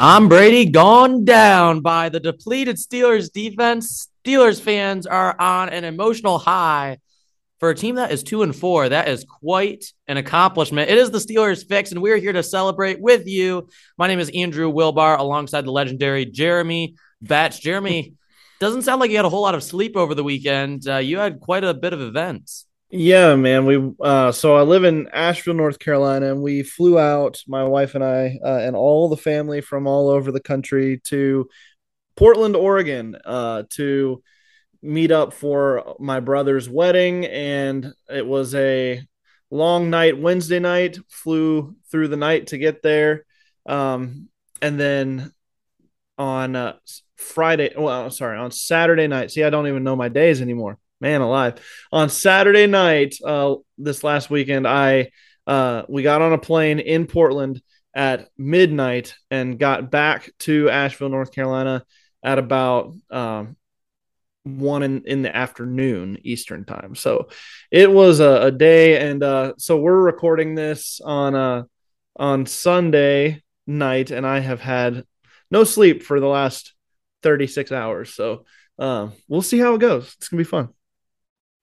Tom Brady gone down by the depleted Steelers defense. Steelers fans are on an emotional high for a team that is two and four. That is quite an accomplishment. It is the Steelers fix, and we're here to celebrate with you. My name is Andrew Wilbar, alongside the legendary Jeremy Betts. Jeremy, doesn't sound like you had a whole lot of sleep over the weekend. Uh, you had quite a bit of events. Yeah, man. We uh, so I live in Asheville, North Carolina, and we flew out, my wife and I, uh, and all the family from all over the country to Portland, Oregon, uh, to meet up for my brother's wedding, and it was a long night. Wednesday night, flew through the night to get there, um, and then on uh, Friday, well, sorry, on Saturday night. See, I don't even know my days anymore man alive. On saturday night uh this last weekend i uh we got on a plane in portland at midnight and got back to asheville north carolina at about um one in, in the afternoon eastern time. So it was a, a day and uh so we're recording this on uh on sunday night and i have had no sleep for the last 36 hours. So uh, we'll see how it goes. It's gonna be fun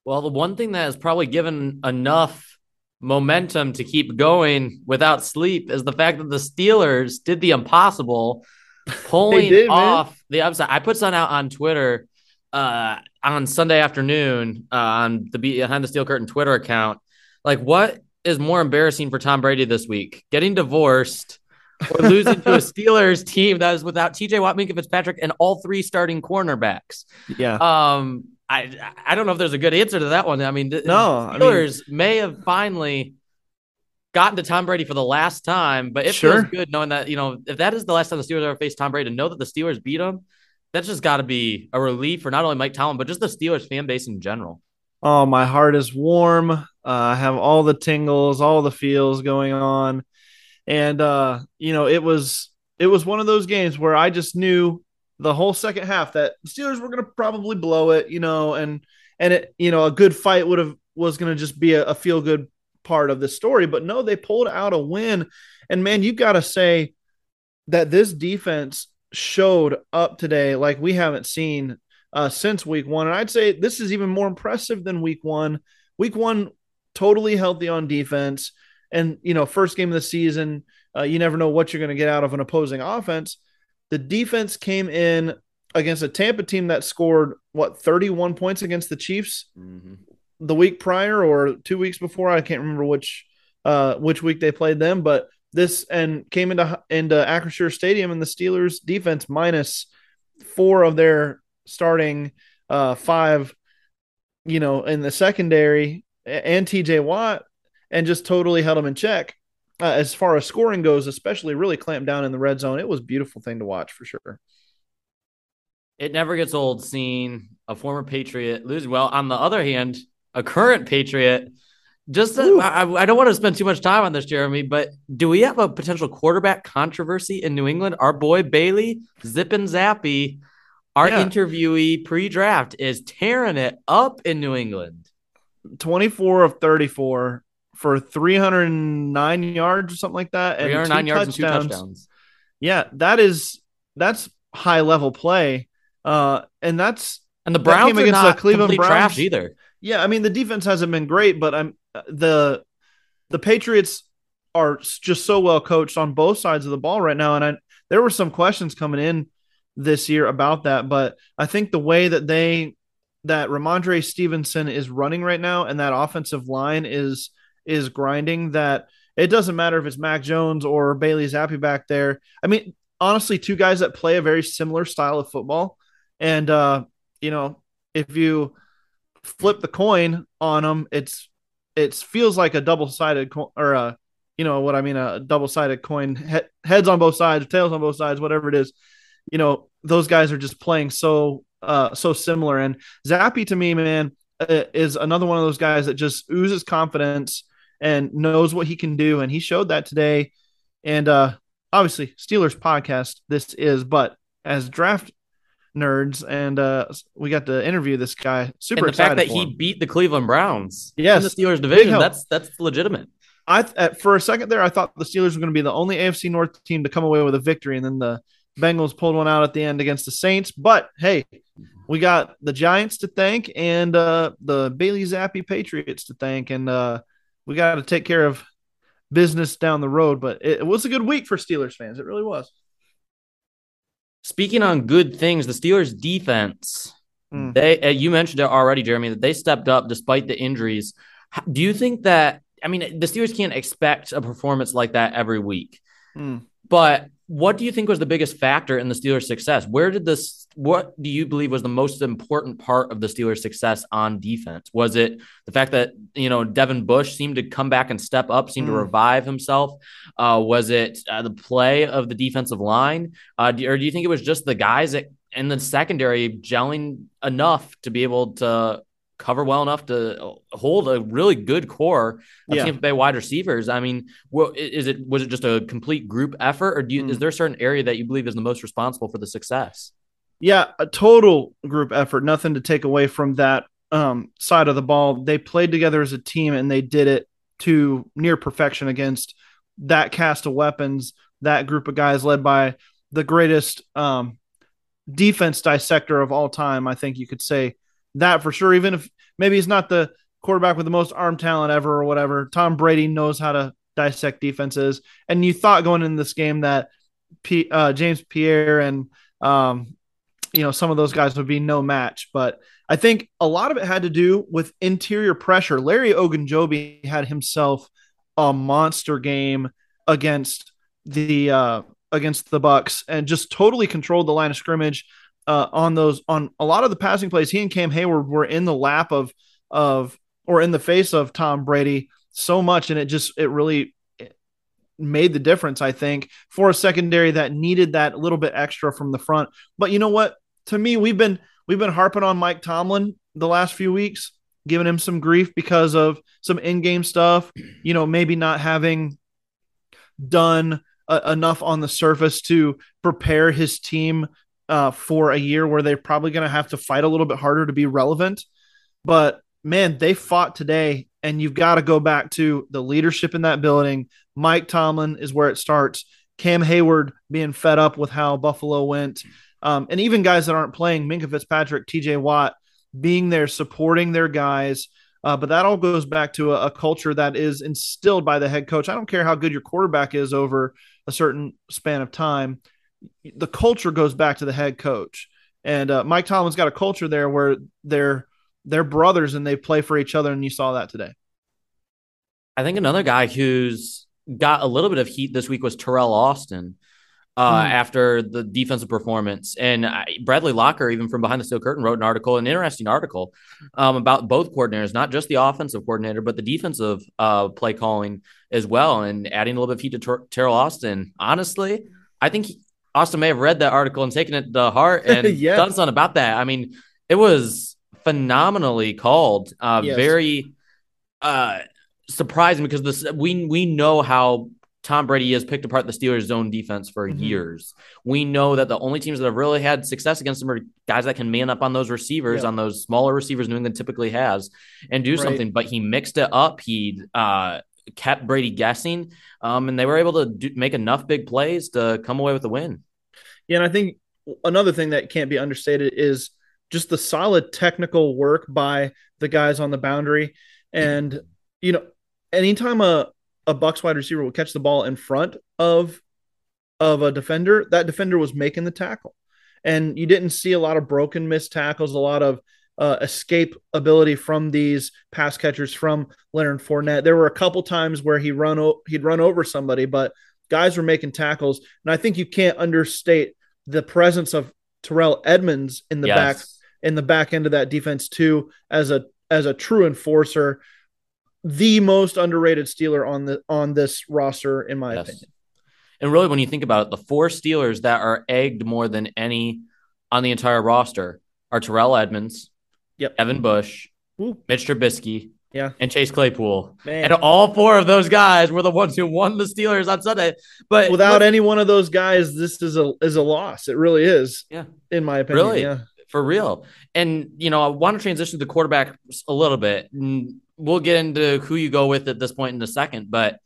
well, the one thing that has probably given enough momentum to keep going without sleep is the fact that the Steelers did the impossible, pulling did, man. off the upside. I put something out on Twitter uh, on Sunday afternoon uh, on the Behind the Steel Curtain Twitter account. Like, what is more embarrassing for Tom Brady this week? Getting divorced or losing to a Steelers team that is without TJ Watt, Minkah Fitzpatrick, and all three starting cornerbacks. yeah Um, I I don't know if there's a good answer to that one. I mean, the No, I mean- Steelers may have finally gotten to Tom Brady for the last time, but it Sure. feels good knowing that you know if that is the last time the Steelers ever faced Tom Brady, to know that the Steelers beat him, that's just got to be a relief for not only Mike Tomlin but just the Steelers fan base in general. Oh, my heart is warm. Uh, I have all the tingles, all the feels going on, and uh, you know, it was it was one of those games where I just knew the whole second half that Steelers were going to probably blow it, you know, and and it, you know, a good fight would have was going to just be a, a feel good part of the story, but no, they pulled out a win, and man, you got to say that this defense showed up today like we haven't seen uh, since week one. And I'd say this is even more impressive than week one. Week one, totally healthy on defense. And, you know, first game of the season, uh, you never know what you're going to get out of an opposing offense. The defense came in against a Tampa team that scored what 31 points against the Chiefs mm-hmm. the week prior or two weeks before. I can't remember which uh, which week they played them, but this and came into into Acrisure Stadium and the Steelers defense minus four of their starting uh, five, you know, in the secondary and TJ Watt, and just totally held them in check. Uh, as far as scoring goes, especially really clamped down in the red zone. It was a beautiful thing to watch for sure. It never gets old seeing a former Patriot lose. Well, on the other hand, a current Patriot. Just, uh, I, I don't want to spend too much time on this, Jeremy, but do we have a potential quarterback controversy in New England? Our boy Bailey Zippin Zappe, our Yeah. interviewee pre-draft, is tearing it up in New England. 24 of 34 for 309 yards or something like that. And 309 two yards and two touchdowns. touchdowns. Yeah, that is that's high level play. Uh, and that's And the that Browns are against the Cleveland Browns trash either. Yeah, I mean the defense hasn't been great, but I'm the the Patriots are just so well coached on both sides of the ball right now, and I there were some questions coming in this year about that, but I think the way that they that Rhamondre Stevenson is running right now, and that offensive line is is grinding. That it doesn't matter if it's Mac Jones or Bailey Zappe back there. I mean, honestly, two guys that play a very similar style of football, and uh, you know, if you flip the coin on them, it's it feels like a double sided co- or a you know what I mean a double sided coin he- heads on both sides, tails on both sides, whatever it is. You know those guys are just playing so uh so similar. And Zappe to me, man, uh, is another one of those guys that just oozes confidence and knows what he can do, and he showed that today. And uh obviously Steelers podcast this is, but as draft nerds and uh we got to interview this guy super and the fact excited that he him. beat the Cleveland Browns Yes. in the Steelers division, that's that's legitimate. I at, for a second there, I thought the Steelers were going to be the only AFC North team to come away with a victory, and then the Bengals pulled one out at the end against the Saints. But hey, we got the Giants to thank and uh, the Bailey Zappe Patriots to thank, and uh, we got to take care of business down the road. But it, was a good week for Steelers fans. It really was. Speaking on good things, the Steelers defense, Mm. they uh, you mentioned it already, Jeremy, that they stepped up despite the injuries. Do you think that I mean the Steelers can't expect a performance like that every week, Mm. but what do you think was the biggest factor in the Steelers' success? Where did this what do you believe was the most important part of the Steelers' success on defense? Was it the fact that you know Devin Bush seemed to come back and step up, seemed to Mm. revive himself? Uh, was it uh, the play of the defensive line, uh, do, or do you think it was just the guys that in the secondary gelling enough to be able to cover well enough to hold a really good core of Yeah. Tampa Bay wide receivers? I mean, well, is it was it just a complete group effort, or do you, Mm. is there a certain area that you believe is the most responsible for the success? Yeah, a total group effort. Nothing to take away from that um, side of the ball. They played together as a team and they did it to near perfection against that cast of weapons, that group of guys led by the greatest um, defense dissector of all time. I think you could say that for sure. Even if maybe he's not the quarterback with the most arm talent ever or whatever, Tom Brady knows how to dissect defenses. And you thought going in this game that P, uh, James Pierre and um, you know some of those guys would be no match, but I think a lot of it had to do with interior pressure. Larry Ogunjobi had himself a monster game against the uh, against the Bucks and just totally controlled the line of scrimmage uh, on those on a lot of the passing plays. He and Cam Heyward were in the lap of of or in the face of Tom Brady so much, and it just it really made the difference. I think for a secondary that needed that little bit extra from the front. But you know what? To me, we've been we've been harping on Mike Tomlin the last few weeks, giving him some grief because of some in-game stuff. You know, maybe not having done uh, enough on the surface to prepare his team uh, for a year where they're probably going to have to fight a little bit harder to be relevant. But man, they fought today, and you've got to go back to the leadership in that building. Mike Tomlin is where it starts. Cam Heyward being fed up with how Buffalo went, um, and even guys that aren't playing, Minkah Fitzpatrick, T.J. Watt, being there supporting their guys. Uh, but that all goes back to a, a, culture that is instilled by the head coach. I don't care how good your quarterback is over a certain span of time. The culture goes back to the head coach. And uh, Mike Tomlin's got a culture there where they're they're brothers and they play for each other, and you saw that today. I think another guy who's got a little bit of heat this week was Teryl Austin uh, mm. after the defensive performance. And I, Bradley Locker, even from behind the steel curtain, wrote an article, an interesting article um, about both coordinators, not just the offensive coordinator, but the defensive uh, play calling as well, and adding a little bit of heat to Ter- Teryl Austin. Honestly, I think he, Austin may have read that article and taken it to heart and yes. done something about that. I mean, it was phenomenally called, uh, yes. very uh, surprising because this we we know how Tom Brady has picked apart the Steelers' zone defense for mm-hmm. years. We know that the only teams that have really had success against them are guys that can man up on those receivers, yeah. on those smaller receivers New England typically has, and do right. something. But he mixed it up. He uh, kept Brady guessing, um, and they were able to do, make enough big plays to come away with the win. Yeah, and I think another thing that can't be understated is just the solid technical work by the guys on the boundary. And, you know, anytime a, a Bucks wide receiver will catch the ball in front of of a defender, that defender was making the tackle. And you didn't see a lot of broken missed tackles, a lot of uh, escape ability from these pass catchers from Leonard Fournette. There were a couple times where he run o- he'd run over somebody, but guys were making tackles. And I think you can't understate the presence of Terrell Edmunds in the yes. back in the back end of that defense too as a as a true enforcer the most underrated Steeler on the on this roster, in my yes. opinion. And really, when you think about it, the four Steelers that are egged more than any on the entire roster are Terrell Edmunds, yep. Evan Bush, Ooh. Mitch Trubisky, yeah, and Chase Claypool. Man. And all four of those guys were the ones who won the Steelers on Sunday. But without any one of those guys, this is a is a loss. It really is. Yeah, in my opinion. Really, yeah. for real. And you know, I want to transition to the quarterback a little bit mm, we'll get into who you go with at this point in a second, but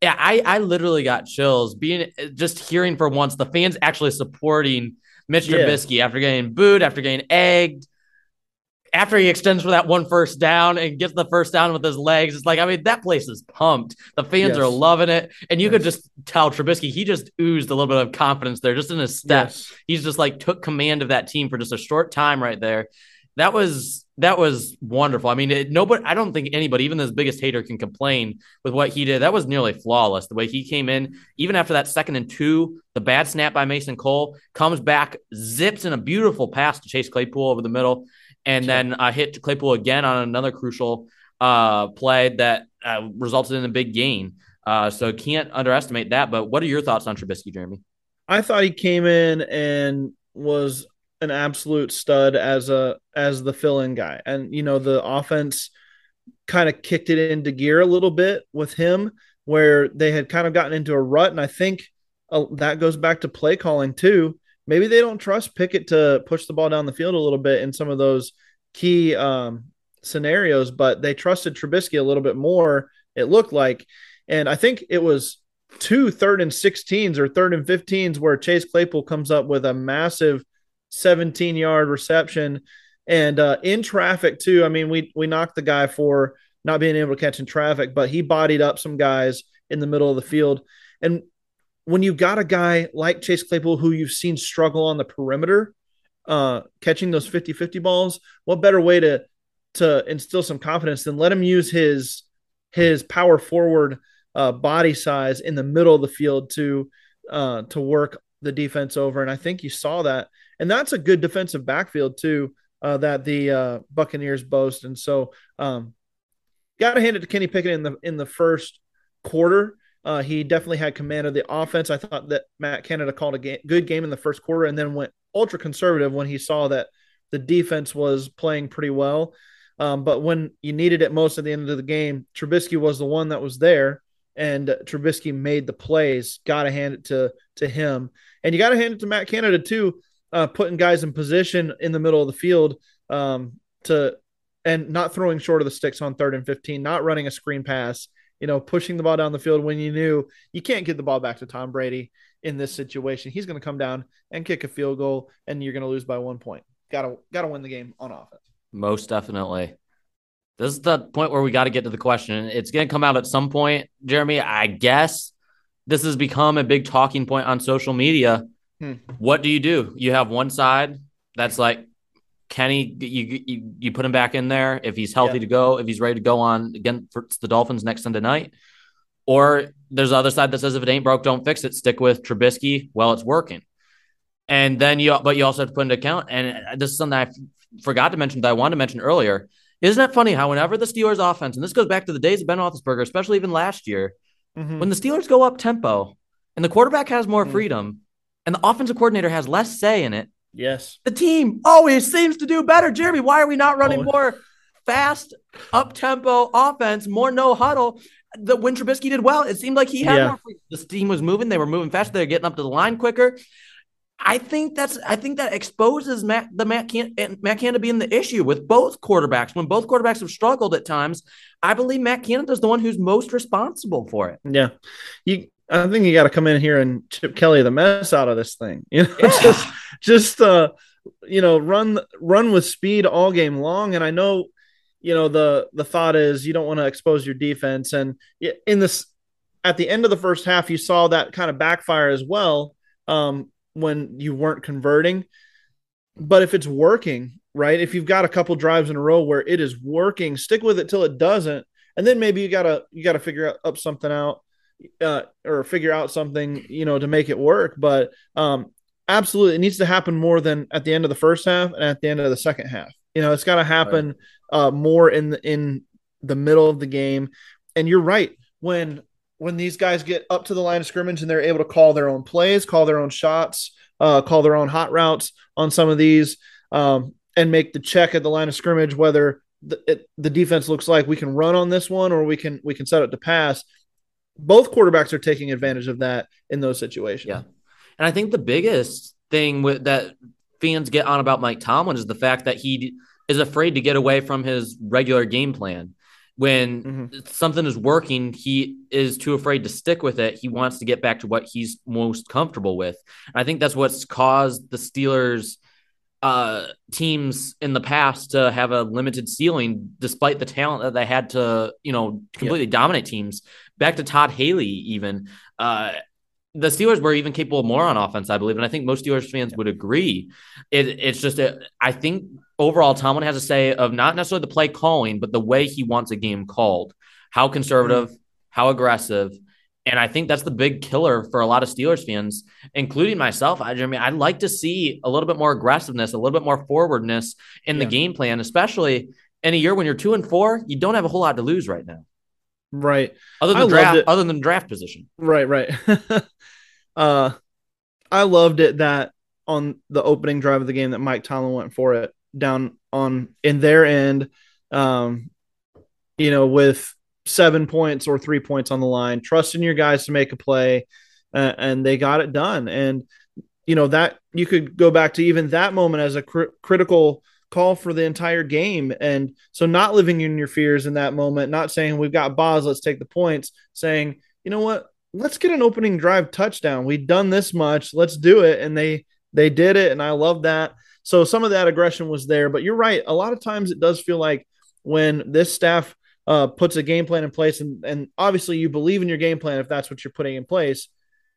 yeah, I, I literally got chills being just hearing for once the fans actually supporting Mitch yeah. Trubisky after getting booed, after getting egged, after he extends for that one first down and gets the first down with his legs. It's like, I mean, that place is pumped. The fans yes. are loving it. And you yes. could just tell Trubisky, he just oozed a little bit of confidence there, just in his steps. Yes. He's just like took command of that team for just a short time right there. That was that was wonderful. I mean, it, nobody, I don't think anybody, even the biggest hater, can complain with what he did. That was nearly flawless. The way he came in, even after that second and two, the bad snap by Mason Cole comes back, zips in a beautiful pass to Chase Claypool over the middle, and sure. then uh, hit Claypool again on another crucial uh, play that uh, resulted in a big gain. Uh, so can't underestimate that. But what are your thoughts on Trubisky, Jeremy? I thought he came in and was an absolute stud as a as the fill-in guy. And you know, the offense kind of kicked it into gear a little bit with him where they had kind of gotten into a rut and I think uh, that goes back to play calling too. Maybe they don't trust Pickett to push the ball down the field a little bit in some of those key um, scenarios, but they trusted Trubisky a little bit more. It looked like, and I think it was two third and 16s or third and 15s where Chase Claypool comes up with a massive 17 yard reception and uh, in traffic too. I mean, we we knocked the guy for not being able to catch in traffic, but he bodied up some guys in the middle of the field. And when you got a guy like Chase Claypool who you've seen struggle on the perimeter, uh, catching those 50-50 balls, what better way to to instill some confidence than let him use his his power forward uh, body size in the middle of the field to uh, to work the defense over. And I think you saw that and that's a good defensive backfield too uh, that the uh, Buccaneers boast. And so, um, got to hand it to Kenny Pickett in the in the first quarter. Uh, he definitely had command of the offense. I thought that Matt Canada called a game, good game in the first quarter, and then went ultra conservative when he saw that the defense was playing pretty well. Um, but when you needed it most at the end of the game, Trubisky was the one that was there, and Trubisky made the plays. Got to hand it to to him, and you got to hand it to Matt Canada too uh, putting guys in position in the middle of the field um, to and not throwing short of the sticks on third and 15, not running a screen pass, you know, pushing the ball down the field when you knew you can't get the ball back to Tom Brady in this situation. He's going to come down and kick a field goal and you're going to lose by one point. Got to got to win the game on offense. Most definitely. This is the point where we got to get to the question. It's going to come out at some point, Jeremy. I guess this has become a big talking point on social media. Hmm. What do you do? You have one side that's like Kenny, you you, you put him back in there if he's healthy Yeah. to go, if he's ready to go on again for the Dolphins next Sunday night. Or there's the other side that says if it ain't broke, don't fix it. Stick with Trubisky. while it's working. And then you, but you also have to put into account, and this is something I f- forgot to mention that I wanted to mention earlier. Isn't it funny how whenever the Steelers offense, and this goes back to the days of Ben Roethlisberger, especially even last year, Mhm. when the Steelers go up tempo and the quarterback has more freedom and the offensive coordinator has less say in it, Yes. the team always seems to do better. Jeremy, why are we not running Oh. more fast, up tempo offense, more no huddle? The when Trubisky did well, it seemed like he had Yeah. more. Free- the team was moving; they were moving faster. They're getting up to the line quicker. I think that's. I think that exposes Matt the Matt Can Matt Canada being the issue with both quarterbacks. When both quarterbacks have struggled at times, I believe Matt Canada is the one who's most responsible for it. Yeah. You I think you got to come in here and chip Kelly the mess out of this thing. You know, just just uh you know, run run with speed all game long. And I know you know the the thought is you don't want to expose your defense. And in this at the end of the first half you saw that kind of backfire as well um when you weren't converting. But if it's working right if you've got a couple drives in a row where it is working stick with it till it doesn't. And then maybe you gotta you gotta figure out up something out uh, or figure out something you know to make it work. But um absolutely it needs to happen more than at the end of the first half and at the end of the second half. You know it's got to happen uh more in the in the middle of the game. And you're right when when these guys get up to the line of scrimmage and they're able to call their own plays call their own shots uh call their own hot routes on some of these um and make the check at the line of scrimmage whether the, it, the defense looks like we can run on this one or we can we can set it to pass both quarterbacks are taking advantage of that in those situations. Yeah. And I think the biggest thing with that fans get on about Mike Tomlin is the fact that he is afraid to get away from his regular game plan. When Mm-hmm. something is working, he is too afraid to stick with it. He wants to get back to what he's most comfortable with. And I think that's what's caused the Steelers uh teams in the past to have a limited ceiling despite the talent that they had to you know completely dominate teams back to todd haley even uh the Steelers were even capable of more on offense, I believe, and I think most Steelers fans would agree. It, it's just, a, I think overall, Tomlin has a say of not necessarily the play calling, but the way he wants a game called, how conservative, how aggressive, and I think that's the big killer for a lot of Steelers fans, including myself. I, I mean, I'd like to see a little bit more aggressiveness, a little bit more forwardness in the game plan, especially in a year when you're two and four. You don't have a whole lot to lose right now, Right. other than loved draft, other than draft position. Right, right. uh I loved it that on the opening drive of the game that Mike Tomlin went for it down on in their end um you know with 7 points or 3 points on the line trusting your guys to make a play uh, and they got it done and you know that you could go back to even that moment as a cr- critical call for the entire game. And so not living in your fears in that moment not saying we've got Boz let's take the points saying you know what? Let's get an opening drive touchdown. We've done this much. Let's do it. And they they did it and I love that. So some of that aggression was there. But you're right. A lot of times it does feel like when this staff uh, puts a game plan in place and and obviously you believe in your game plan if that's what you're putting in place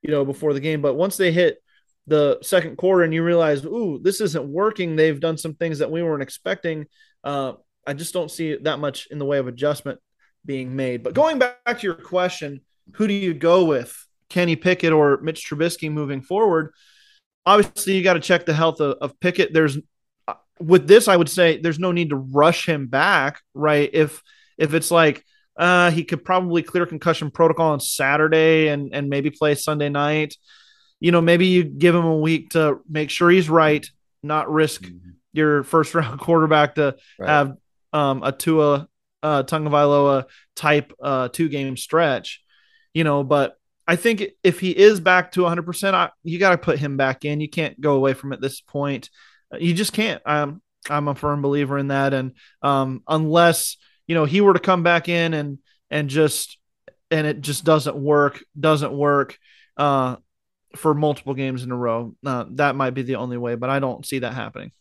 you know before the game. But once they hit the second quarter and you realize, ooh, this isn't working. They've done some things that we weren't expecting. Uh, I just don't see that much in the way of adjustment being made. But going back to your question, who do you go with, Kenny Pickett or Mitch Trubisky moving forward? Obviously, you got to check the health of, of Pickett. There's with this, I would say there's no need to rush him back, right? If if it's like uh, he could probably clear concussion protocol on Saturday and and maybe play Sunday night you know, maybe you give him a week to make sure he's right, not risk your first round quarterback to Right. have um, a Tua uh, Tagovailoa type uh, two game stretch, you know. But I think if he is back to 100, percent you got to put him back in. You can't go away from it at this point. Uh, You just can't. I'm I'm a firm believer in that, and um, unless you know he were to come back in and and just and it just doesn't work, doesn't work. Uh, for multiple games in a row. Uh, that might be the only way, but I don't see that happening.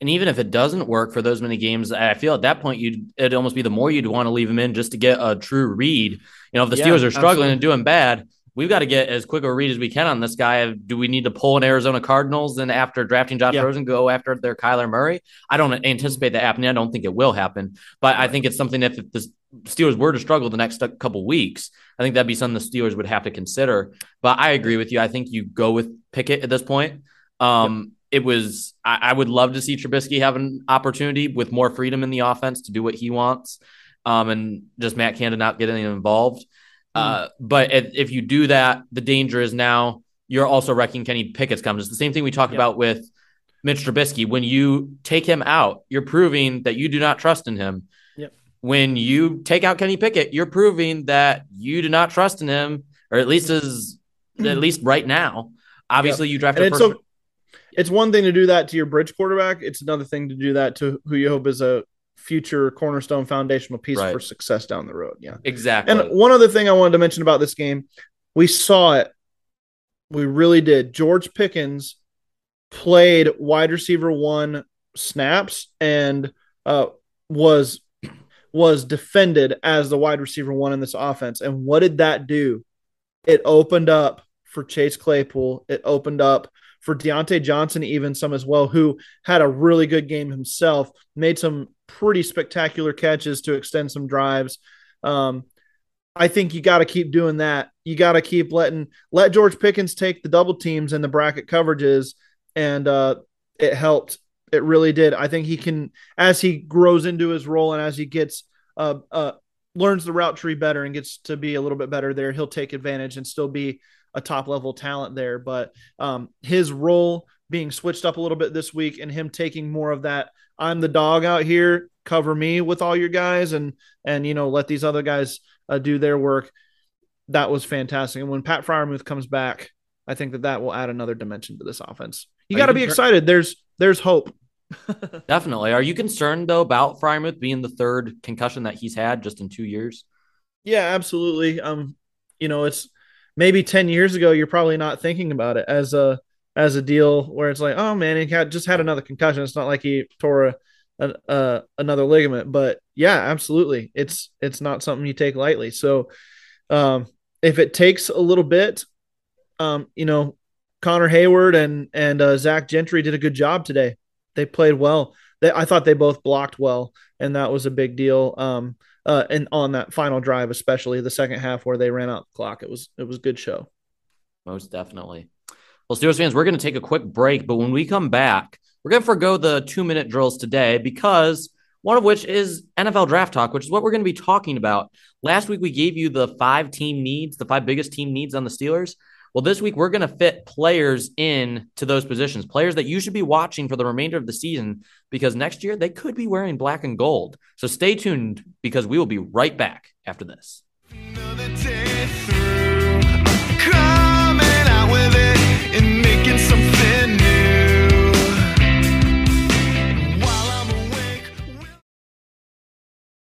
And even if it doesn't work for those many games, I feel at that point you'd it'd almost be the more you'd want to leave him in just to get a true read. You know, if the Yeah, Steelers are struggling absolutely. and doing bad, we've got to get as quick a read as we can on this guy. Do we need to pull an Arizona Cardinals and after drafting Josh Yeah. Rosen go after their Kyler Murray? I don't anticipate that happening. I don't think it will happen, but I think it's something that if the Steelers were to struggle the next couple weeks, I think that'd be something the Steelers would have to consider. But I agree with you. I think you go with Pickett at this point. Um, It was, I, I would love to see Trubisky have an opportunity with more freedom in the offense to do what he wants. Um, and just Matt Canada not getting involved. Uh, but if, you do that, the danger is now you're also wrecking Kenny Pickett's confidence. The same thing we talked Yep. about with Mitch Trubisky. When you take him out, you're proving that you do not trust in him. Yep. When you take out Kenny Pickett, you're proving that you do not trust in him, or at least as at least right now. Obviously, you drafted and a it's first. so, it's one thing to do that to your bridge quarterback. It's another thing to do that to who you hope is a future cornerstone foundational piece Right. for success down the road. Yeah. exactly. And one other thing I wanted to mention about this game, we saw it. We really did. George Pickens played wide receiver one snaps and uh, was was defended as the wide receiver one in this offense. And what did that do? It opened up for Chase Claypool. It opened up for Diontae Johnson, even some as well, who had a really good game himself, made some pretty spectacular catches to extend some drives. Um, I think you got to keep doing that. You got to keep letting let George Pickens take the double teams and the bracket coverages, and uh, it helped. It really did. I think he can as he grows into his role and as he gets uh, uh, learns the route tree better and gets to be a little bit better there. He'll take advantage and still be a top level talent there. But um, his role being switched up a little bit this week and him taking more of that I'm the dog out here, cover me with all your guys and and you know let these other guys uh, do their work. That was fantastic. And when Pat Freiermuth comes back, I think that that will add another dimension to this offense. You got to be concerned- excited. There's there's hope. Definitely. Are you concerned though about Freiermuth being the third concussion that he's had just in two years? Yeah, absolutely. Um, you know, it's maybe 10 years ago you're probably not thinking about it as a as a deal where it's like, oh man, he had just had another concussion. It's not like he tore a, a, another ligament, but yeah, absolutely. It's it's not something you take lightly. So um if it takes a little bit, um, you know, Connor Heyward and and uh, Zach Gentry did a good job today. They played well. They, I thought they both blocked well, and that was a big deal. Um, uh, and on that final drive, especially the second half where they ran out the clock, it was it was good show. Most definitely. Well, Steelers fans, we're going to take a quick break, but when we come back, we're going to forego the two minute drills today because one of which is NFL draft talk, which is what we're going to be talking about. Last week, we gave you the five team needs, the five biggest team needs on the Steelers. Well, this week, we're going to fit players in to those positions, players that you should be watching for the remainder of the season because next year they could be wearing black and gold. So stay tuned because we will be right back after this.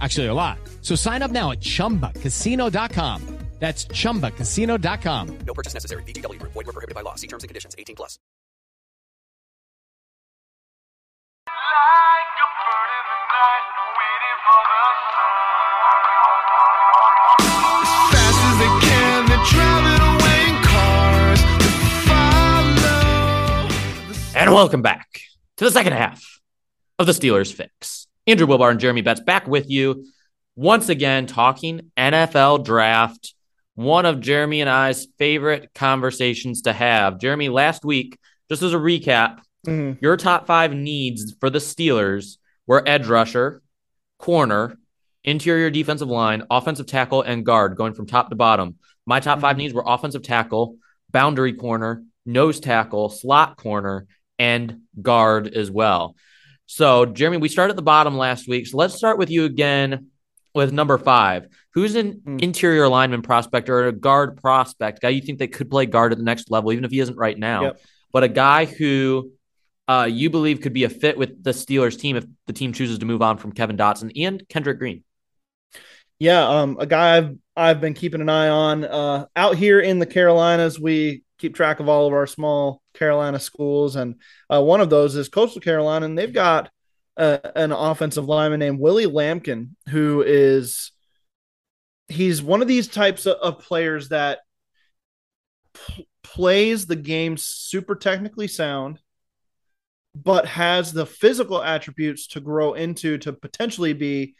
Actually, a lot. So sign up now at chumbacasino.com. That's chumbacasino.com. No purchase necessary. VGW Group. Void were prohibited by law. See terms and conditions. 18 plus. Fast as they can, they're driving away in cars. And welcome back to the second half of the Steelers Fix. Andrew Wilbar and Jeremy Betts back with you once again, talking NFL draft. One of Jeremy and I's favorite conversations to have. Jeremy, last week, just as a recap, Mhm. your top five needs for the Steelers were edge rusher, corner, interior defensive line, offensive tackle, and guard, going from top to bottom. My top five needs were offensive tackle, boundary corner, nose tackle, slot corner, and guard as well. So, Jeremy, we started at the bottom last week. So let's start with you again with number five. Who's an interior lineman prospect or a guard prospect, guy you think that could play guard at the next level, even if he isn't right now, Yep. but a guy who uh, you believe could be a fit with the Steelers team if the team chooses to move on from Kevin Dotson and Kendrick Green? Yeah, um, a guy I've I've been keeping an eye on. Uh, out here in the Carolinas, we keep track of all of our small Carolina schools, and uh, one of those is Coastal Carolina, and they've got uh, an offensive lineman named Willie Lampkin, who is he's one of these types of, players that p- plays the game super technically sound but has the physical attributes to grow into to potentially be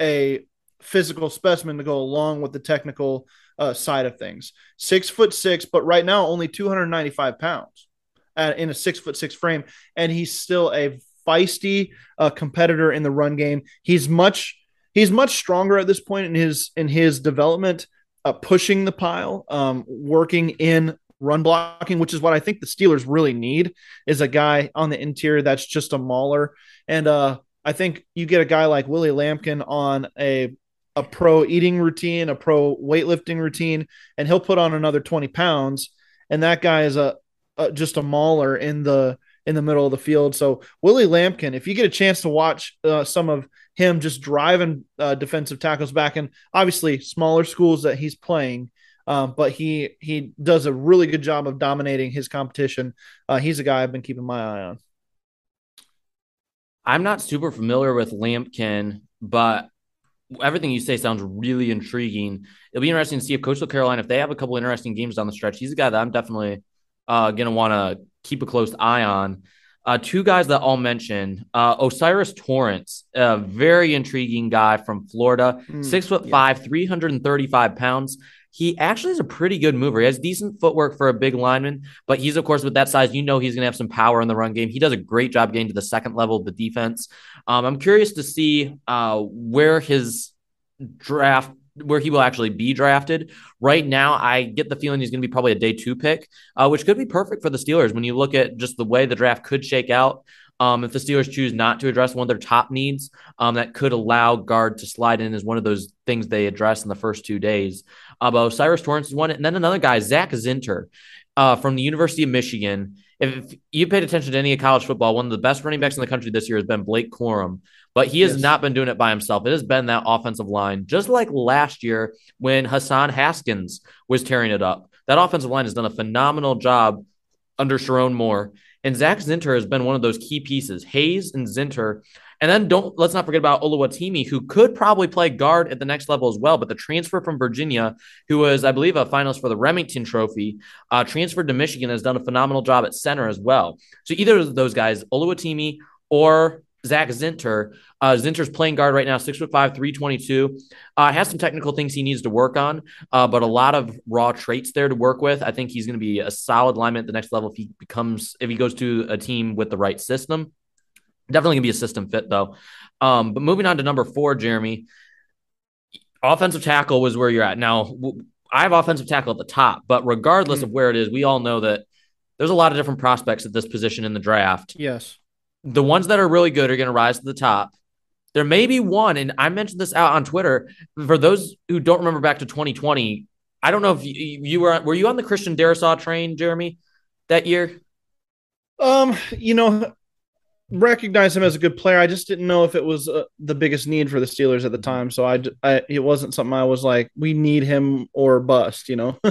a physical specimen to go along with the technical uh, side of things. Six foot six, but right now only 295 pounds at, in a six foot six frame. And he's still a feisty uh, competitor in the run game. He's much he's much stronger at this point in his in his development, uh, pushing the pile, um, working in run blocking, which is what I think the Steelers really need is a guy on the interior that's just a mauler. And uh, I think you get a guy like Willie Lampkin on a a pro eating routine, a pro weightlifting routine, and he'll put on another 20 pounds. And that guy is a, a just a mauler in the in the middle of the field. So Willie Lampkin, if you get a chance to watch uh, some of him just driving uh, defensive tackles back and obviously smaller schools that he's playing, um, but he he does a really good job of dominating his competition. Uh, he's a guy I've been keeping my eye on. I'm not super familiar with Lampkin, but everything you say sounds really intriguing. It'll be interesting to see if Coastal Carolina, if they have a couple interesting games down the stretch, he's a guy that I'm definitely uh, going to want to keep a close eye on. Uh, two guys that I'll mention uh, O'Cyrus Torrence, a very intriguing guy from Florida, Mm, six foot five, 335 pounds. He actually is a pretty good mover. He has decent footwork for a big lineman, but he's, of course, with that size, you know, he's going to have some power in the run game. He does a great job getting to the second level of the defense. Um, I'm curious to see uh, where his draft where he will actually be drafted. Right now, I get the feeling he's going to be probably a day two pick, uh, which could be perfect for the Steelers when you look at just the way the draft could shake out. Um, if the Steelers choose not to address one of their top needs, um, that could allow guard to slide in as one of those things they address in the first two days. Uh, but Cyrus Torrence is one, and then another guy, Zach Zinter, uh, from the University of Michigan. If you paid attention to any of college football, one of the best running backs in the country this year has been Blake Corum, but he has Yes. not been doing it by himself. It has been that offensive line, just like last year when Hassan Haskins was tearing it up. That offensive line has done a phenomenal job under Sherrone Moore. And Zach Zinter has been one of those key pieces. Hayes and Zinter. And then don't let's not forget about Oluwatimi, who could probably play guard at the next level as well. But the transfer from Virginia, who was, I believe, a finalist for the Rimington Trophy, uh, transferred to Michigan, has done a phenomenal job at center as well. So either of those guys, Oluwatimi or Zach Zinter. Uh, Zinter's playing guard right now, six foot five, 322. Uh, has some technical things he needs to work on, uh, but a lot of raw traits there to work with. I think he's going to be a solid lineman at the next level if he becomes, if he goes to a team with the right system. Definitely to be a system fit, though. Um, but moving on to number four, Jeremy, offensive tackle was where you're at. Now, I have offensive tackle at the top, but regardless of where it is, we all know that there's a lot of different prospects at this position in the draft Yes. the ones that are really good are going to rise to the top. There may be one, and I mentioned this out on Twitter. For those who don't remember back to 2020, I don't know if you, you were were you on the Christian Darrisaw train, Jeremy, that year. Um, you know, recognize him as a good player. I just didn't know if it was uh, the biggest need for the Steelers at the time. So I, I, it wasn't something I was like, we need him or bust, you know?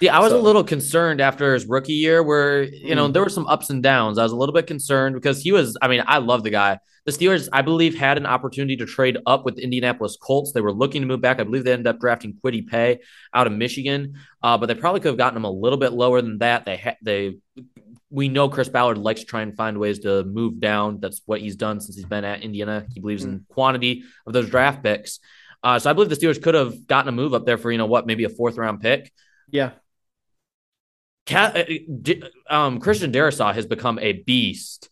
yeah, I was So- a little concerned after his rookie year where, you know, Mm. there were some ups and downs. I was a little bit concerned because he was, I mean, I love the guy. The Steelers, I believe, had an opportunity to trade up with the Indianapolis Colts. They were looking to move back. I believe they ended up drafting Kwity Paye out of Michigan, uh, but they probably could have gotten him a little bit lower than that. They ha- they we know Chris Ballard likes to try and find ways to move down. That's what he's done since he's been at Indiana. He believes in quantity of those draft picks. Uh, so I believe the Steelers could have gotten a move up there for you know what, maybe a fourth round pick. Yeah. Ca- uh, um, Christian Darrisaw has become a beast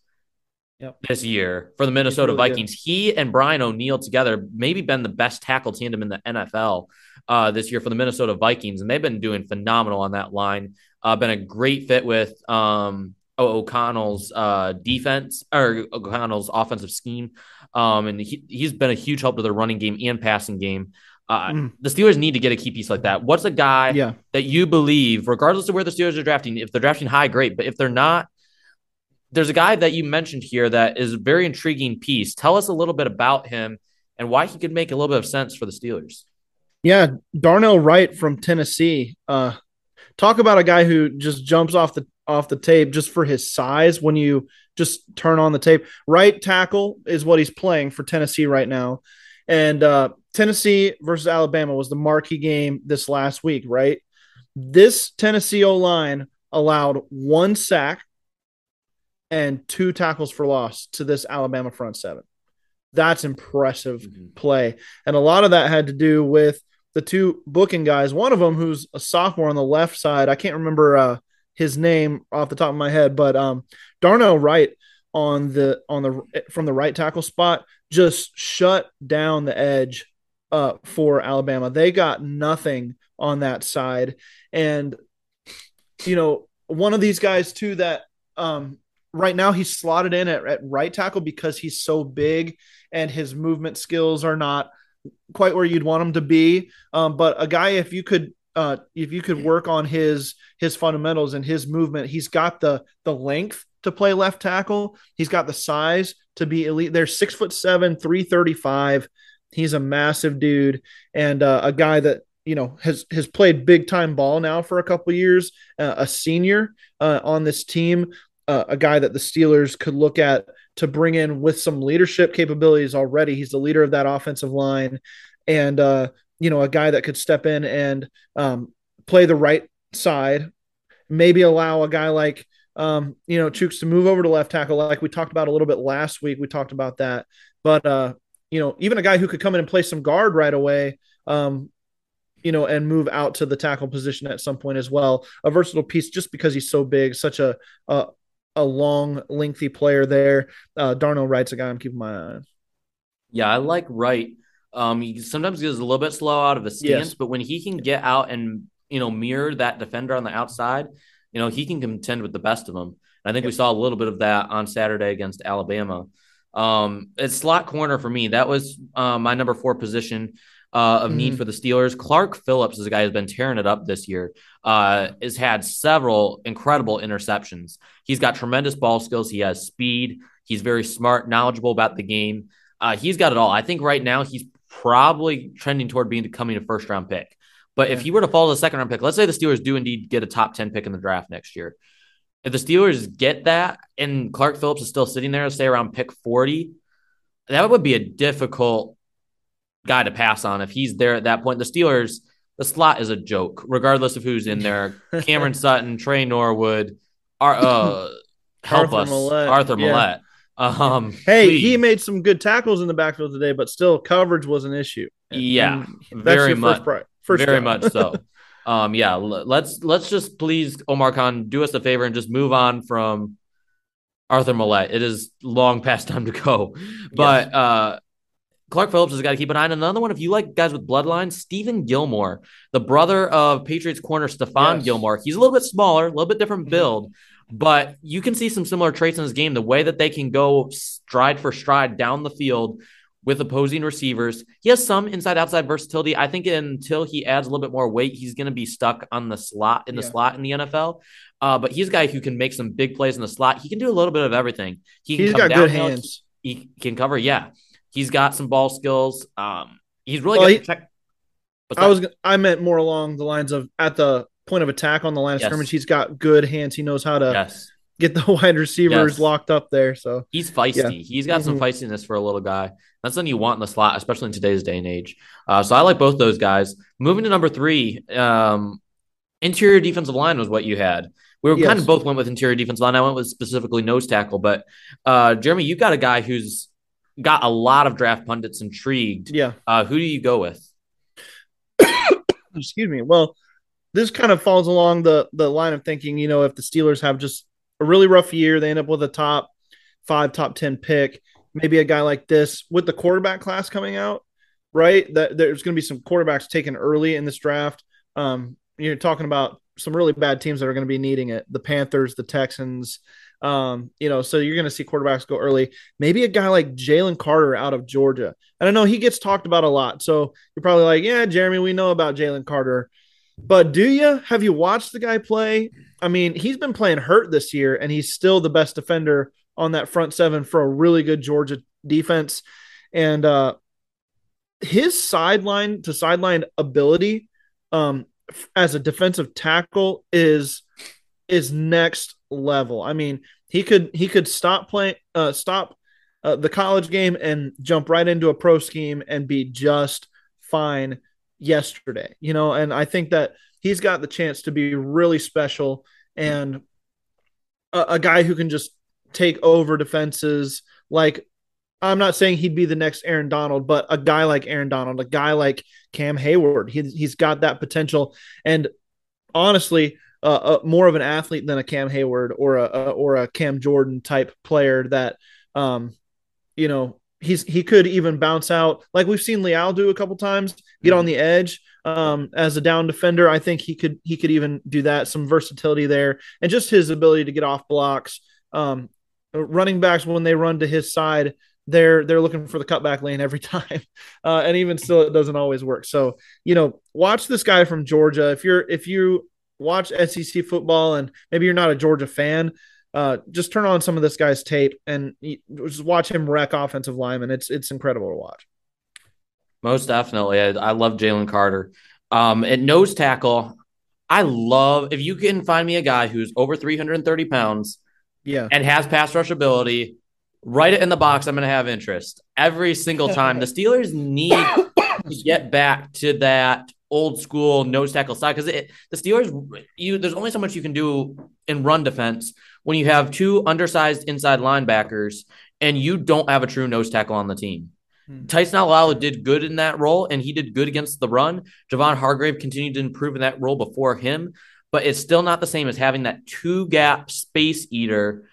Yep. this year for the Minnesota really good. Vikings. He and Brian O'Neill together maybe been the best tackle tandem in the NFL uh, this year for the Minnesota Vikings, and they've been doing phenomenal on that line. Uh, been a great fit with um, O'Connell's uh, defense or O'Connell's offensive scheme, um, and he, he's been a huge help to their running game and passing game. Uh, Mm. The Steelers need to get a key piece like that. What's a guy Yeah. that you believe, regardless of where the Steelers are drafting, if they're drafting high, great. But if they're not, there's a guy that you mentioned here that is a very intriguing piece. Tell us a little bit about him and why he could make a little bit of sense for the Steelers. Yeah, Darnell Wright from Tennessee. Uh, talk about a guy who just jumps off the off the tape just for his size. When you just turn on the tape, right tackle is what he's playing for Tennessee right now, and uh, Tennessee versus Alabama was the marquee game this last week. Right, this Tennessee O line allowed one sack and two tackles for loss to this Alabama front seven. That's impressive play. And a lot of that had to do with the two booking guys. One of them, who's a sophomore on the left side, I can't remember uh, his name off the top of my head, but um, Darnell Wright on the on the from the right tackle spot just shut down the edge uh, for Alabama. They got nothing on that side, and you know one of these guys too that um, right now he's slotted in at, at right tackle because he's so big and his movement skills are not quite where you'd want him to be. Um, but a guy, if you could, uh, if you could work on his his fundamentals and his movement, he's got the the length to play left tackle. He's got the size to be elite. They're six foot seven, three thirty five. He's a massive dude and uh, a guy that you know has has played big time ball now for a couple years. Uh, a senior uh, on this team, uh, a guy that the Steelers could look at to bring in with some leadership capabilities already. He's the leader of that offensive line, and uh, you know a guy that could step in and um, play the right side. Maybe allow a guy like um, you know Chuks to move over to left tackle, like we talked about a little bit last week. We talked about that, but uh, you know even a guy who could come in and play some guard right away. Um, you know, and move out to the tackle position at some point as well. A versatile piece, just because he's so big, such a a, a long, lengthy player there. Uh, Darnell Wright's a guy I'm keeping my eye on. Yeah, I like Wright. Um, he sometimes gets a little bit slow out of his stance, Yes. but when he can get out and you know mirror that defender on the outside, you know he can contend with the best of them. And I think we saw a little bit of that on Saturday against Alabama. Um, it's slot corner for me. That was uh, my number four position uh, of need Mhm. for the Steelers. Clark Phillips is a guy who's been tearing it up this year. Uh, has had several incredible interceptions. He's got tremendous ball skills. He has speed. He's very smart, knowledgeable about the game. Uh, he's got it all. I think right now he's probably trending toward being becoming a first round pick. But if he were to fall to the second round pick, let's say the Steelers do indeed get a top 10 pick in the draft next year. If the Steelers get that and Clark Phillips is still sitting there, say around pick 40, that would be a difficult guy to pass on if he's there at that point. The Steelers, the slot is a joke, regardless of who's in there. Cameron Sutton, Tre Norwood, Ar- uh, help Arthur us, Maulet, Arthur yeah. Maulet. Um, Hey, please. he made some good tackles in the backfield today, but still coverage was an issue. Yeah, And that's very your much. First, pri- first very job. much so. Um, yeah, l- let's let's just please Omar Khan do us a favor and just move on from Arthur Maulet. It is long past time to go, but uh, Clark Phillips has got to keep an eye on another one. If you like guys with bloodlines, Steven Gilmore, the brother of Patriots corner Stephon Yes. Gilmore. He's a little bit smaller, a little bit different build, but you can see some similar traits in his game. The way that they can go stride for stride down the field with opposing receivers. He has some inside outside versatility. I think until he adds a little bit more weight, he's going to be stuck on the slot in the Yeah. slot in the NFL. Uh, but he's a guy who can make some big plays in the slot. He can do a little bit of everything. He can He's come got good hands. He can cover. Yeah, he's got some ball skills. Um, he's really Well, good. he- check. I was I meant more along the lines of at the point of attack on the line of Yes. scrimmage. He's got good hands. He knows how to yes. get the wide receivers Yes. locked up there. So He's feisty. Yeah. He's got some Mhm. feistiness for a little guy. That's something you want in the slot, especially in today's day and age. Uh, so I like both those guys. Moving to number three, um, interior defensive line was what you had. We were kind of both went with interior defensive line. I went with specifically nose tackle, but uh, Jeremy, you got a guy who's got a lot of draft pundits intrigued. yeah, Uh, who do you go with? excuse me. Well, this kind of falls along the the line of thinking. You know, if the Steelers have just a really rough year, they end up with a top five, top ten pick. Maybe a guy like this with the quarterback class coming out, right? That there's going to be some quarterbacks taken early in this draft. Um, you're talking about some really bad teams that are going to be needing it. The Panthers, the Texans. Um, you know, so you're going to see quarterbacks go early. Maybe a guy like Jalen Carter out of Georgia. And I know he gets talked about a lot. So you're probably like, yeah, Jeremy, we know about Jalen Carter. But do you? Have you watched the guy play? I mean, he's been playing hurt this year, and he's still the best defender on that front seven for a really good Georgia defense. And uh, his sideline to sideline ability um, as a defensive tackle is is next level. I mean, he could he could stop playing uh, stop uh, the college game and jump right into a pro scheme and be just fine yesterday. You know, and I think that he's got the chance to be really special and a, a guy who can just take over defenses like I'm not saying he'd be the next Aaron Donald, but a guy like Aaron Donald, a guy like Cam Heyward, he, he's got that potential. And honestly, uh, uh, more of an athlete than a Cam Heyward or a, a or a Cam Jordan type player that, um, you know, he's he could even bounce out like we've seen Leal do a couple times, get on the edge um, as a down defender. I think he could he could even do that. Some versatility there, and just his ability to get off blocks. Um, running backs when they run to his side, they're they're looking for the cutback lane every time, uh, and even still, it doesn't always work. So you know, watch this guy from Georgia. If you're if you watch SEC football and maybe you're not a Georgia fan, uh, just turn on some of this guy's tape and just watch him wreck offensive linemen. It's it's incredible to watch. Most definitely. I, I love Jalen Carter. Um, at nose tackle, I love if you can find me a guy who's over 330 pounds Yeah, and has pass rush ability, write it in the box. I'm going to have interest every single time. the Steelers need to get back to that old school nose tackle side because the Steelers, you there's only so much you can do in run defense when you have two undersized inside linebackers and you don't have a true nose tackle on the team. Tyson Alualu did good in that role, and he did good against the run. Javon Hargrave continued to improve in that role before him, but it's still not the same as having that two gap space eater.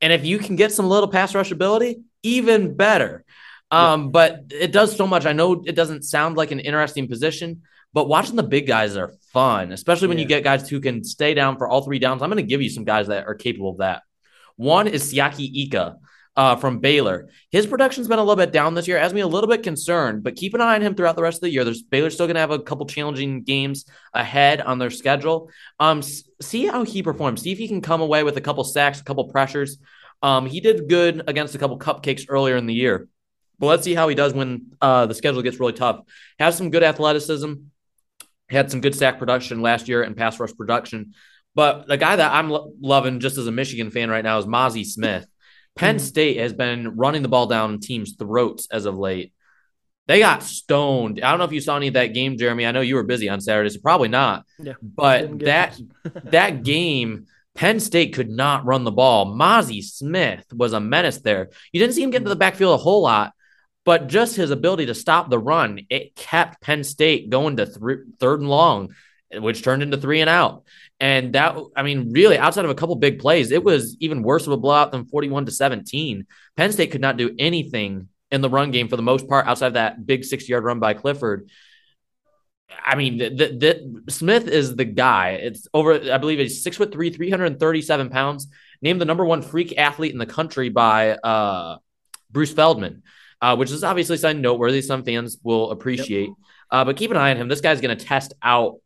And if you can get some little pass rush ability, even better. Um, But it does so much. I know it doesn't sound like an interesting position, but watching the big guys are fun, especially when you get guys who can stay down for all three downs. I'm going to give you some guys that are capable of that. One is Siaki Ika uh, from Baylor. His production's been a little bit down this year, has me a little bit concerned, but keep an eye on him throughout the rest of the year. There's Baylor's still going to have a couple challenging games ahead on their schedule. Um, see how he performs. See if he can come away with a couple sacks, a couple pressures. Um, he did good against a couple cupcakes earlier in the year. But let's see how he does when uh, the schedule gets really tough. Has some good athleticism, had some good sack production last year and pass rush production. But the guy that I'm lo- loving just as a Michigan fan right now is Mazi Smith. Penn State has been running the ball down teams' throats as of late. They got stoned. I don't know if you saw any of that game, Jeremy. I know you were busy on Saturday, so probably not. Yeah, But that that game, Penn State could not run the ball. Mazi Smith was a menace there. You didn't see him get into the backfield a whole lot, but just his ability to stop the run, it kept Penn State going to third and long, which turned into three and out. And that, I mean, really, outside of a couple big plays, it was even worse of a blowout than 41 to 17. Penn State could not do anything in the run game for the most part outside of that big 60 yard run by Clifford. I mean, the, the, the, Smith is the guy. It's over, I believe he's six foot three, 337 pounds, named the number one freak athlete in the country by uh, Bruce Feldman. Uh, which is obviously something noteworthy. Some fans will appreciate. Yep. Uh, but keep an eye on him. This guy's going to test out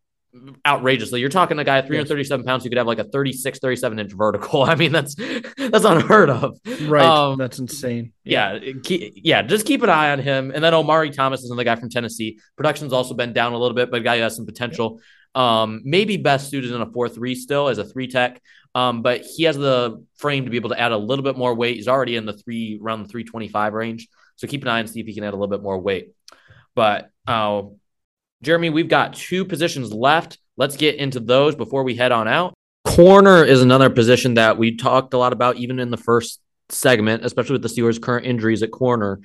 outrageously. You're talking a guy at 337 pounds who could have like a 36, 37 inch vertical. I mean, that's that's unheard of. Right. Um, that's insane. Yeah. Yeah, keep, yeah. Just keep an eye on him. And then Omari Thomas is another guy from Tennessee. Production's also been down a little bit, but a guy who has some potential. Um, maybe best suited in a 4 3 still as a three tech. Um, but he has the frame to be able to add a little bit more weight. He's already in the three around the 325 range. So keep an eye and see if he can add a little bit more weight. But uh, Jeremy, we've got two positions left. Let's get into those before we head on out. Corner is another position that we talked a lot about, even in the first segment, especially with the Steelers' current injuries at corner.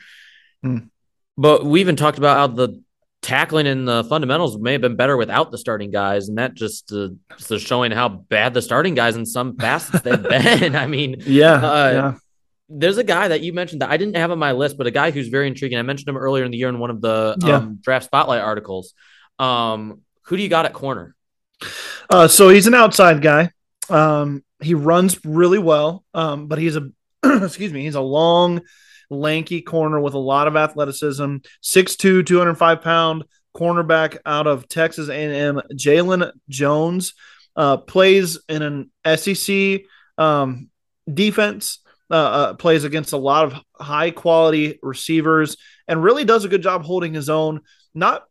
Hmm. But we even talked about how the tackling and the fundamentals may have been better without the starting guys, and that just uh, is showing how bad the starting guys in some facets they've been. I mean, yeah, uh, yeah, there's a guy that you mentioned that I didn't have on my list, but a guy who's very intriguing. I mentioned him earlier in the year in one of the yeah. um, draft spotlight articles. Um, who do you got at corner? Uh, so he's an outside guy. Um, he runs really well, um, but he's a excuse me, he's a long, lanky corner with a lot of athleticism. 6'2", 205 pound cornerback out of Texas A&M. Jaylon Jones uh, plays in an SEC um, defense uh, uh, plays against a lot of high quality receivers and really does a good job holding his own. Not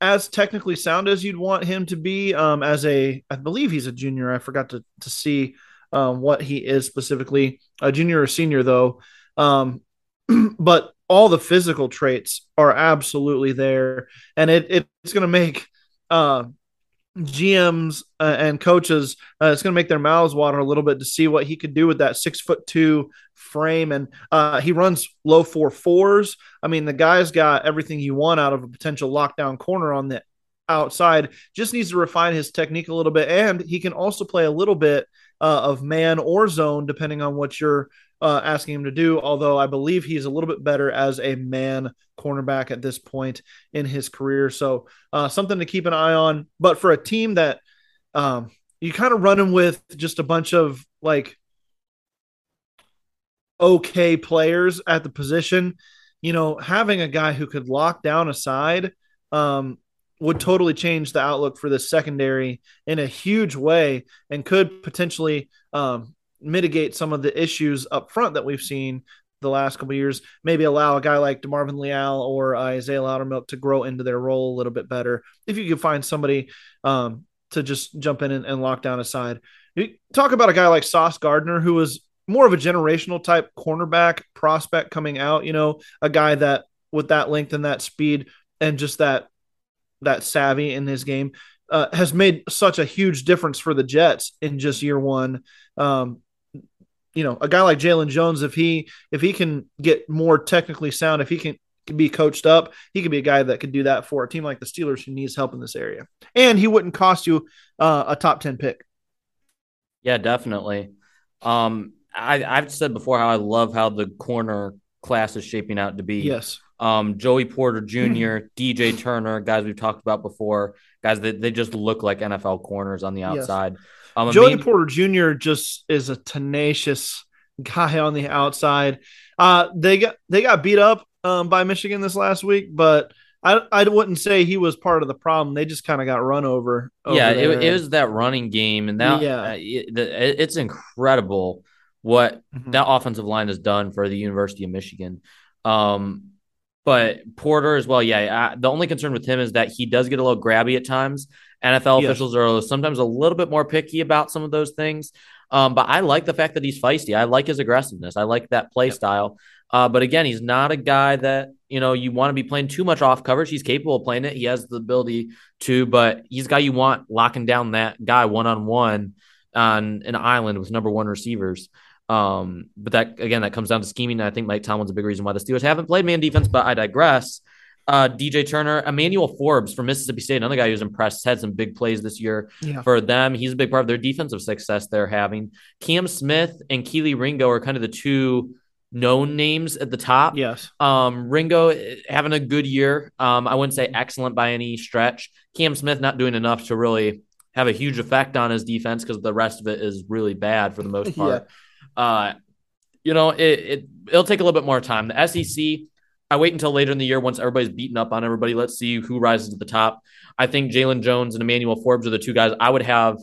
as technically sound as you'd want him to be um, as a, I believe he's a junior. I forgot to, to see um, what he is specifically, a junior or senior though. Um, but all the physical traits are absolutely there, and it, it it's going to make uh, GMs uh, and coaches, uh, it's going to make their mouths water a little bit to see what he could do with that six foot two frame. And uh, he runs low four fours. I mean, the guy's got everything you want out of a potential lockdown corner on the outside. Just needs to refine his technique a little bit, and he can also play a little bit uh, of man or zone depending on what you're uh, asking him to do. Although I believe he's a little bit better as a man cornerback at this point in his career. So uh, something to keep an eye on. But for a team that um, you kind of running with just a bunch of like okay players at the position, you know, having a guy who could lock down a side um, would totally change the outlook for the secondary in a huge way and could potentially um, mitigate some of the issues up front that we've seen the last couple years. Maybe allow a guy like DeMarvin Leal or uh, Isaiah Loudermilk to grow into their role a little bit better. If you could find somebody um, to just jump in and, and lock down a side. Talk about a guy like Sauce Gardner, who was more of a generational type cornerback prospect coming out. You know, a guy that with that length and that speed and just that that savvy in his game uh, has made such a huge difference for the Jets in just year one. Um, you know, a guy like Jaylon Jones, if he if he can get more technically sound, if he can, can be coached up, he could be a guy that could do that for a team like the Steelers who needs help in this area. And he wouldn't cost you uh, a top ten pick. Yeah, definitely. Um, I, I've said before how I love how the corner class is shaping out to be. Yes. Um, Joey Porter junior DJ Turner, guys we've talked about before, guys that they just look like NFL corners on the outside. Yes. Um, Joey main... Porter Jr. just is a tenacious guy on the outside. Uh, they got they got beat up um, by Michigan this last week, but I I wouldn't say he was part of the problem. They just kind of got run over. over yeah, it, it, was that running game, and that yeah, uh, it, it's incredible what mm-hmm. that offensive line has done for the University of Michigan. Um, but Porter as well, yeah. I, the only concern with him is that he does get a little grabby at times. NFL yes. officials are sometimes a little bit more picky about some of those things. Um, but I like the fact that he's feisty. I like his aggressiveness. I like that play yep. style. Uh, but again, he's not a guy that you know you want to be playing too much off coverage. He's capable of playing it. He has the ability to, but he's a guy you want locking down that guy one on one on an island with number one receivers. Um, but that again, that comes down to scheming. I think Mike Tomlin's a big reason why the Steelers haven't played man defense. But I digress uh, DJ Turner, Emmanuel Forbes from Mississippi State, another guy who's impressed, had some big plays this year yeah. for them. He's a big part of their defensive success they're having. Cam Smith and Kelee Ringo are kind of the two known names at the top. Yes. Um, Ringo eh, having a good year. Um, I wouldn't say excellent by any stretch. Cam Smith not doing enough to really have a huge effect on his defense because the rest of it is really bad for the most part. yeah. Uh, you know, it, it it'll take a little bit more time. The SEC I wait until later in the year once everybody's beaten up on everybody. Let's see who rises to the top. I think Jaylon Jones and Emmanuel Forbes are the two guys I would have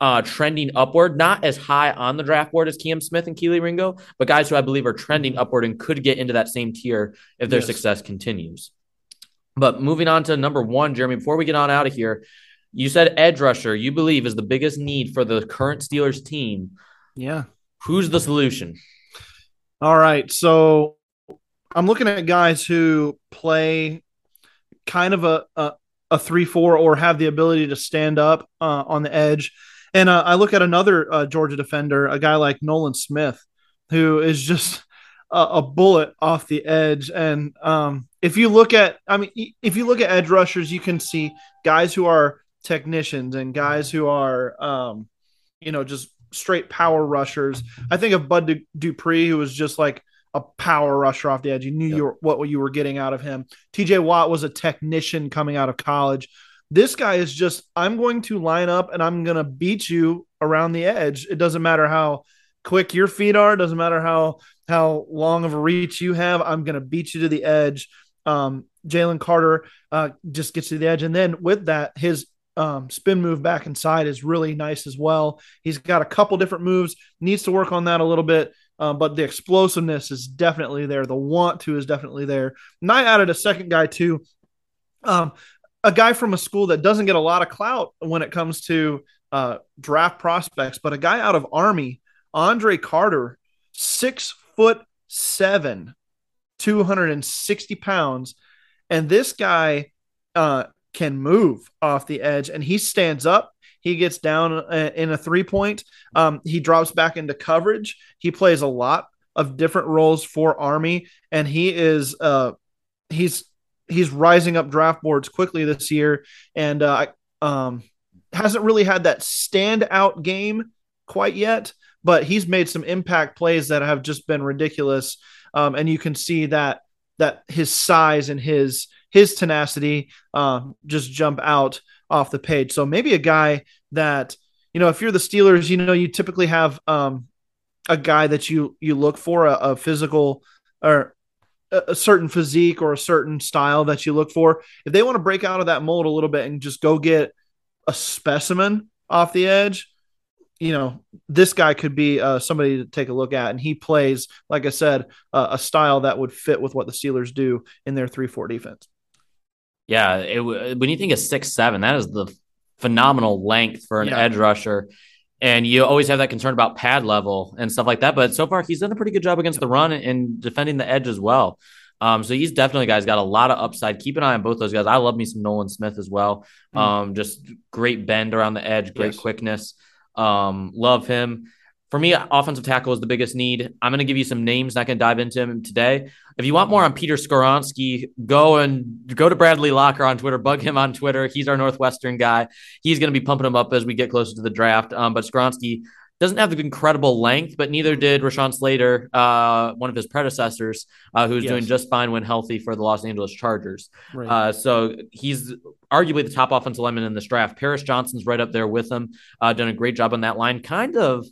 uh, trending upward, not as high on the draft board as Cam Smith and Kelee Ringo, but guys who I believe are trending upward and could get into that same tier if their Yes. success continues. But moving on to number one, Jeremy, before we get on out of here, you said edge rusher, you believe is the biggest need for the current Steelers team. Yeah. Who's the solution? All right. So I'm looking at guys who play kind of a a, a three four or have the ability to stand up uh, on the edge. And uh, I look at another uh, Georgia defender, a guy like Nolan Smith, who is just a, a bullet off the edge. And um, if you look at, I mean, if you look at edge rushers, you can see guys who are technicians and guys who are, um, you know, just straight power rushers. I think of Bud Du- Dupree, who was just like a power rusher off the edge. You knew you were, what you were getting out of him. TJ Watt was a technician coming out of college. This guy is just, I'm going to line up and I'm going to beat you around the edge. It doesn't matter how quick your feet are. It doesn't matter how how long of a reach you have. I'm going to beat you to the edge. Um, Jalen Carter uh, just gets to the edge, and then with that, his um, spin move back inside is really nice as well. He's got a couple different moves. Needs to work on that a little bit. Uh, but the explosiveness is definitely there. The want to is definitely there. And I added a second guy too. Um, a guy from a school that doesn't get a lot of clout when it comes to uh, draft prospects, but a guy out of Army, Andre Carter, six foot seven, 260 pounds. And this guy uh, can move off the edge and he stands up. He gets down uh, in a three point. Um, he drops back into coverage. He plays a lot of different roles for Army, and he is uh, he's he's rising up draft boards quickly this year, and uh, um, hasn't really had that standout game quite yet, but he's made some impact plays that have just been ridiculous, um, and you can see that that his size and his his tenacity um, just jump out off the page. So maybe a guy that you know, if you're the Steelers, you know, you typically have um, a guy that you you look for a, a physical or a, certain physique or a certain style that you look for. If they want to break out of that mold a little bit and just go get a specimen off the edge, you know, this guy could be uh, somebody to take a look at. And he plays, like I said, uh, a style that would fit with what the Steelers do in their three-four defense. Yeah, it, when you think of six seven, that is the phenomenal length for an Yeah. edge rusher. And you always have that concern about pad level and stuff like that. But so far, he's done a pretty good job against the run and defending the edge as well. Um, so he's definitely guys got a lot of upside. Keep an eye on both those guys. I love me some Nolan Smith as well. Mm. Um, just great bend around the edge, great Yes. quickness. Um, love him. For me, offensive tackle is the biggest need. I'm going to give you some names. Not going to dive into them today. If you want more on Peter Skoronski, go and go to Bradley Locker on Twitter. Bug him on Twitter. He's our Northwestern guy. He's going to be pumping him up as we get closer to the draft. Um, but Skoronski doesn't have the incredible length, but neither did Rashawn Slater, uh, one of his predecessors, uh, who's Yes. doing just fine when healthy for the Los Angeles Chargers. Right. Uh, so he's arguably the top offensive lineman in this draft. Paris Johnson's right up there with him. Uh, done a great job on that line. Kind of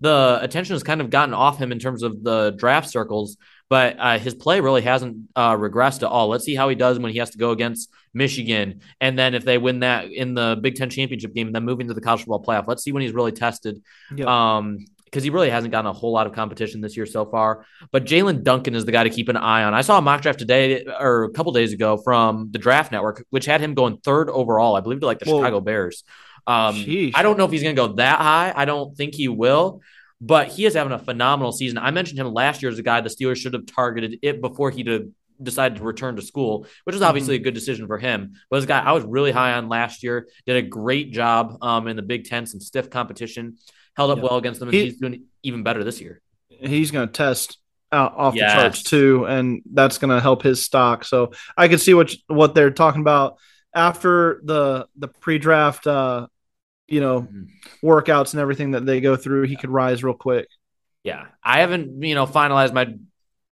the attention has kind of gotten off him in terms of the draft circles, but uh, his play really hasn't uh, regressed at all. Let's see how he does when he has to go against Michigan, and then if they win that in the Big Ten championship game, and then moving to the college football playoff. Let's see when he's really tested. Yep. Um, because he really hasn't gotten a whole lot of competition this year so far. But Jaelyn Duncan is the guy to keep an eye on. I saw a mock draft today or a couple days ago from the Draft Network, which had him going third overall, I believe, to like the Whoa. Chicago Bears. Um, Sheesh. I don't know if he's going to go that high. I don't think he will, but he is having a phenomenal season. I mentioned him last year as a guy the Steelers should have targeted it before he did, decided to return to school, which is obviously a good decision for him. But this guy I was really high on last year, did a great job um, in the Big Ten, some stiff competition, held up Yeah. well against them, and He- he's doing even better this year. he's going to test out off Yes. the charts too, and that's going to help his stock. So I can see what what they're talking about after the the pre-draft, uh, you know, Mm-hmm. workouts and everything that they go through. He could rise real quick. Yeah, I haven't you know finalized my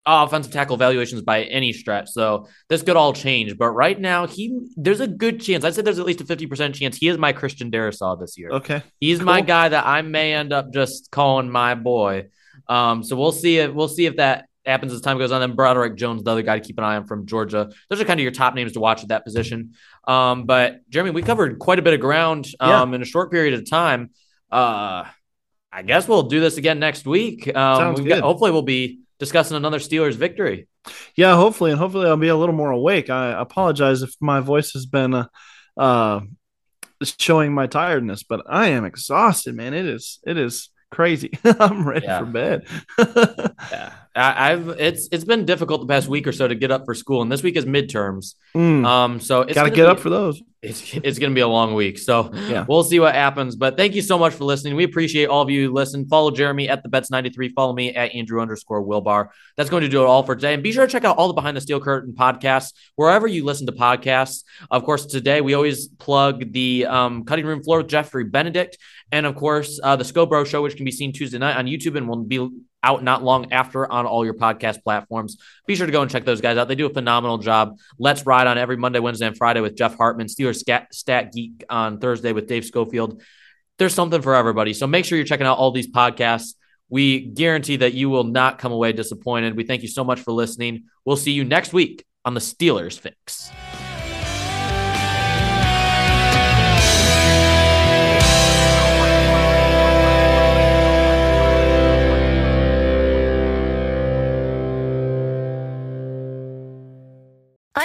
offensive tackle valuations by any stretch, so this could all change. But right now, he there's a good chance. I'd say there's at least a fifty percent chance he is my Christian Darrisaw this year. Okay, He's my guy that I may end up just calling my boy. Um, so we'll see if we'll see if that happens as time goes on. Then Broderick Jones, the other guy to keep an eye on from Georgia. Those are kind of your top names to watch at that position. Um, but Jeremy, we covered quite a bit of ground um, in a short period of time. Uh, I guess we'll do this again next week. Um, got- hopefully, we'll be discussing another Steelers victory. Yeah, hopefully, and hopefully I'll be a little more awake. I apologize if my voice has been uh, uh showing my tiredness, but I am exhausted, man. It is it is crazy. I'm ready Yeah. for bed. Yeah, I, I've it's it's been difficult the past week or so to get up for school, and this week is midterms. Mm. Um, so it's Gotta get be- up for those. It's it's gonna be a long week, so Yeah. we'll see what happens. But thank you so much for listening. We appreciate all of you listen. Follow Jeremy at the Betts ninety three. Follow me at Andrew underscore Wilbar. That's going to do it all for today. And be sure to check out all the Behind the Steel Curtain podcasts wherever you listen to podcasts. Of course, today we always plug the um, Cutting Room Floor with Jeffrey Benedict, and of course uh, the Scobro Show, which can be seen Tuesday night on YouTube and will be out not long after on all your podcast platforms. Be sure to go and check those guys out. They do a phenomenal job. Let's Ride on every Monday, Wednesday, and Friday with Jeff Hartman. Steelers Stat, Stat Geek on Thursday with Dave Schofield. There's something for everybody. So make sure you're checking out all these podcasts. We guarantee that you will not come away disappointed. We thank you so much for listening. We'll see you next week on the Steelers Fix.